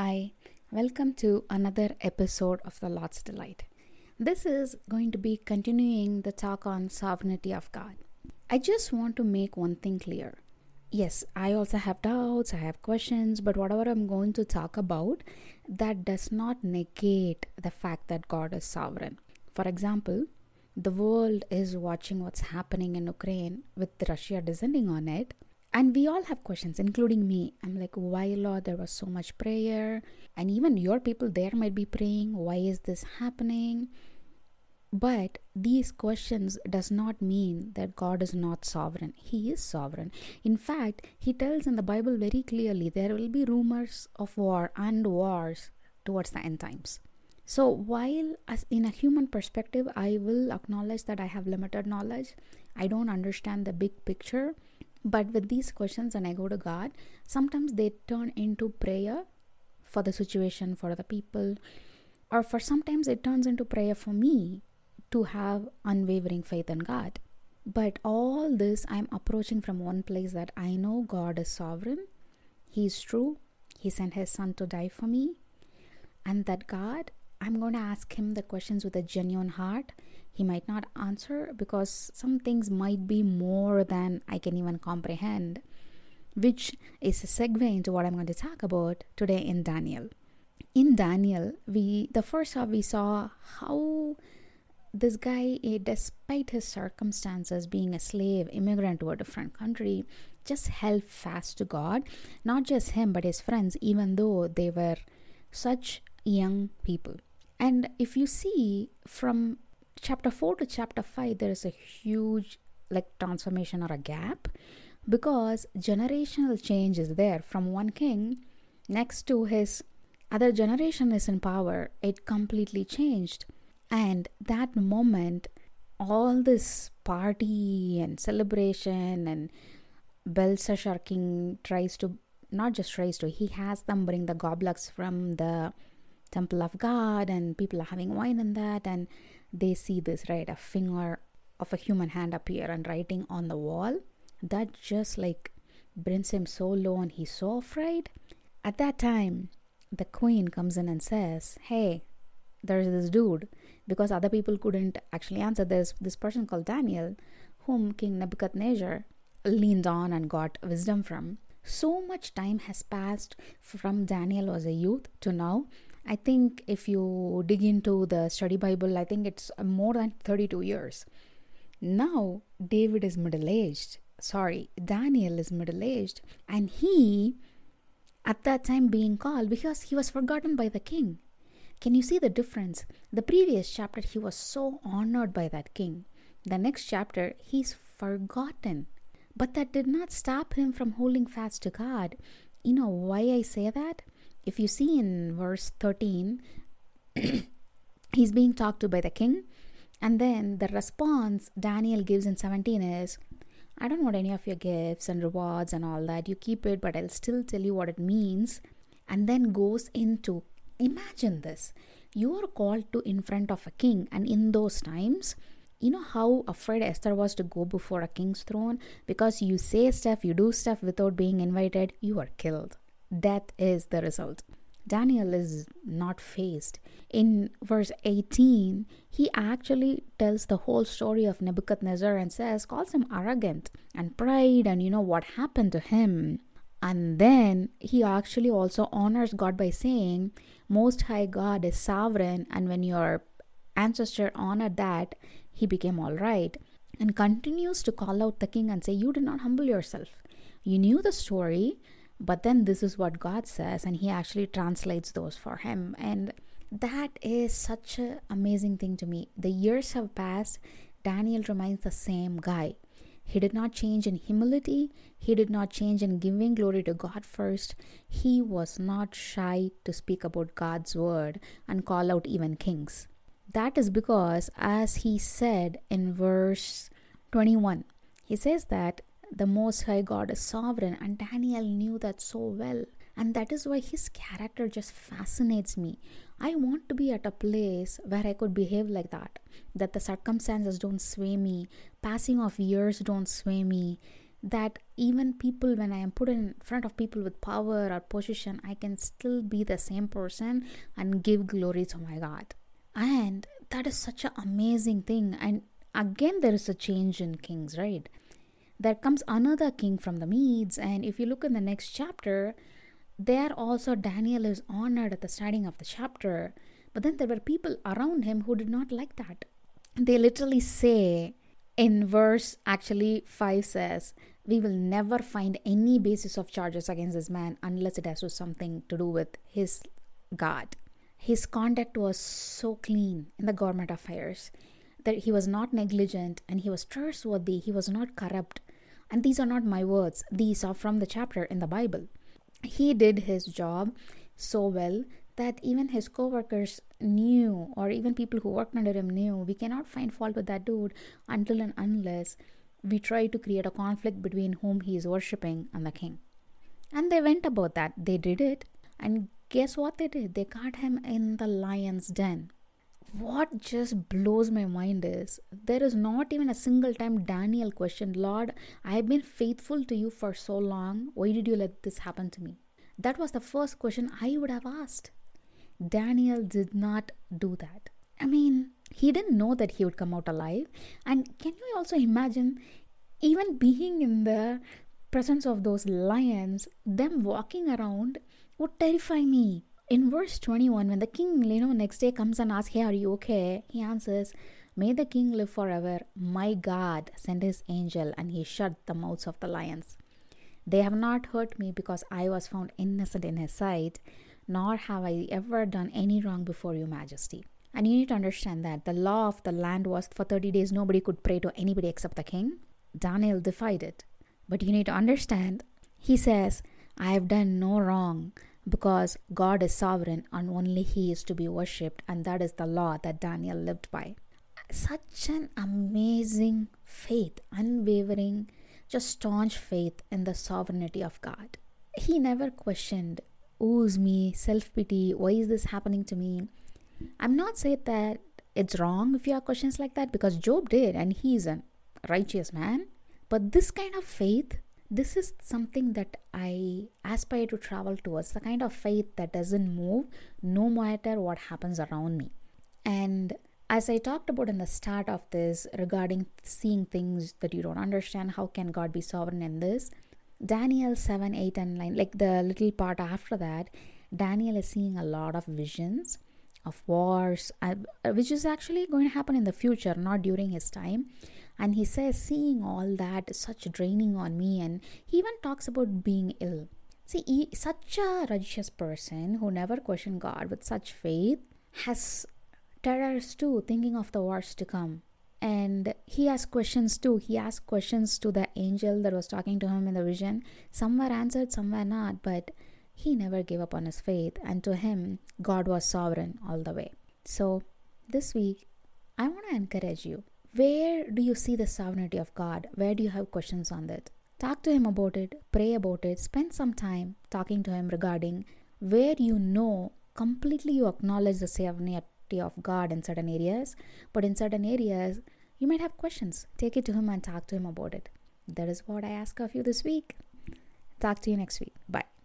Hi, welcome to another episode of The Lord's Delight. This is going to be continuing the talk on sovereignty of God. I just want to make one thing clear. Yes, I also have doubts, I have questions, but whatever I'm going to talk about, that does not negate the fact that God is sovereign. For example, the world is watching what's happening in Ukraine with Russia descending on it and we all have questions including me. I'm like why lord there was so much prayer? And even your people there might be praying why is this happening? But these questions does not mean that god is not sovereign. He is sovereign. In fact he tells in the bible very clearly there will be rumors of war and wars towards the end times. So while as in a human perspective i will acknowledge that i have limited knowledge. I don't understand the big picture but with these questions, and I go to God, sometimes they turn into prayer for the situation, for the people, or for sometimes it turns into prayer for me to have unwavering faith in God. But all this I'm approaching from one place that I know God is sovereign, He is true, He sent His Son to die for me, and that God, I'm going to ask Him the questions with a genuine heart he might not answer because some things might be more than I can even comprehend, which is a segue into what I'm going to talk about today in Daniel. In Daniel, we the first half we saw how this guy, eh, despite his circumstances, being a slave, immigrant to a different country, just held fast to God. Not just him, but his friends, even though they were such young people. And if you see from chapter 4 to chapter 5 there is a huge like transformation or a gap because generational change is there. From one king next to his other generation is in power it completely changed. And that moment all this party and celebration and Belshazzar king tries to not just tries to he has them bring the goblets from the temple of God and people are having wine in that and they see this, right? A finger of a human hand appear and writing on the wall. That just like brings him so low and he's so afraid. At that time, the queen comes in and says, Hey, there's this dude. Because other people couldn't actually answer, there's this person called Daniel, whom King Nebuchadnezzar leaned on and got wisdom from. So much time has passed from Daniel as a youth to now I think if you dig into the study Bible, I think it's more than 32 years. Now, David is middle aged. Sorry, Daniel is middle aged. And he, at that time, being called because he was forgotten by the king. Can you see the difference? The previous chapter, he was so honored by that king. The next chapter, he's forgotten. But that did not stop him from holding fast to God. You know why I say that? If you see in verse 13, he's being talked to by the king. And then the response Daniel gives in 17 is, I don't want any of your gifts and rewards and all that. You keep it, but I'll still tell you what it means. And then goes into imagine this. You are called to in front of a king, and in those times, you know how afraid Esther was to go before a king's throne? Because you say stuff, you do stuff without being invited, you are killed death is the result. Daniel is not fazed. In verse 18, he actually tells the whole story of Nebuchadnezzar and says, calls him arrogant and pride, and you know what happened to him. And then he actually also honors God by saying, Most High God is sovereign, and when your ancestor honored that, he became all right. And continues to call out the king and say, You did not humble yourself. You knew the story, but then this is what God says, and He actually translates those for him. And that is such an amazing thing to me. The years have passed, Daniel remains the same guy. He did not change in humility. He did not change in giving glory to God first. He was not shy to speak about God's word and call out even kings. That is because, as he said in verse 21, he says that the Most High God is sovereign, and Daniel knew that so well. And that is why his character just fascinates me. I want to be at a place where I could behave like that, that the circumstances don't sway me, passing of years don't sway me, that even people, when I am put in front of people with power or position, I can still be the same person and give glory to my God. And that is such an amazing thing. And again, there is a change in kings, right? There comes another king from the Medes, and if you look in the next chapter, there also Daniel is honored at the starting of the chapter. But then there were people around him who did not like that. They literally say, in verse actually 5 says we will never find any basis of charges against this man unless it has something to do with his god his conduct was so clean in the government affairs that he was not negligent and he was trustworthy he was not corrupt and these are not my words. These are from the chapter in the bible. He did his job so well that even his co-workers knew or even people who worked under him knew we cannot find fault with that dude until and unless we try to create a conflict between whom he is worshipping and the king. And they went about that. They did it. And guess what they did? They caught him in the lion's den what just blows my mind is there is not even a single time Daniel questioned, Lord, I have been faithful to you for so long. Why did you let this happen to me? That was the first question I would have asked. Daniel did not do that. I mean, he didn't know that he would come out alive. And can you also imagine even being in the presence of those lions, them walking around would terrify me. In verse 21, when the king, you know, next day comes and asks, Hey, are you okay? He answers, May the king live forever. My God sent his angel and he shut the mouths of the lions. They have not hurt me because I was found innocent in his sight nor have I ever done any wrong before you, Majesty. And you need to understand that the law of the land was for 30 days nobody could pray to anybody except the king. Daniel defied it. But you need to understand, he says, I have done no wrong because God is sovereign and only He is to be worshipped, and that is the law that Daniel lived by. Such an amazing faith, unwavering, just staunch faith in the sovereignty of God. He never questioned ooze me, self pity, why is this happening to me? I'm not saying that it's wrong if you have questions like that because Job did and he's a righteous man. But this kind of faith, this is something that I aspire to travel towards the kind of faith that doesn't move no matter what happens around me. And as I talked about in the start of this regarding seeing things that you don't understand, how can God be sovereign in this? Daniel 7, 8, and 9, like the little part after that, Daniel is seeing a lot of visions of wars, uh, which is actually going to happen in the future, not during his time. And he says, seeing all that is such draining on me. And he even talks about being ill. See, he, such a righteous person who never questioned God with such faith has terrors too, thinking of the wars to come. And he asked questions too. He asked questions to the angel that was talking to him in the vision. Some were answered some were not but he never gave up on his faith. And to him god was sovereign all the way. So this week i want to encourage you where do you see the sovereignty of god where do you have questions on that talk to him about it pray about it spend some time talking to him regarding where you know completely you acknowledge the sovereignty of God in certain areas, but in certain areas, you might have questions. Take it to Him and talk to Him about it. That is what I ask of you this week. Talk to you next week. Bye.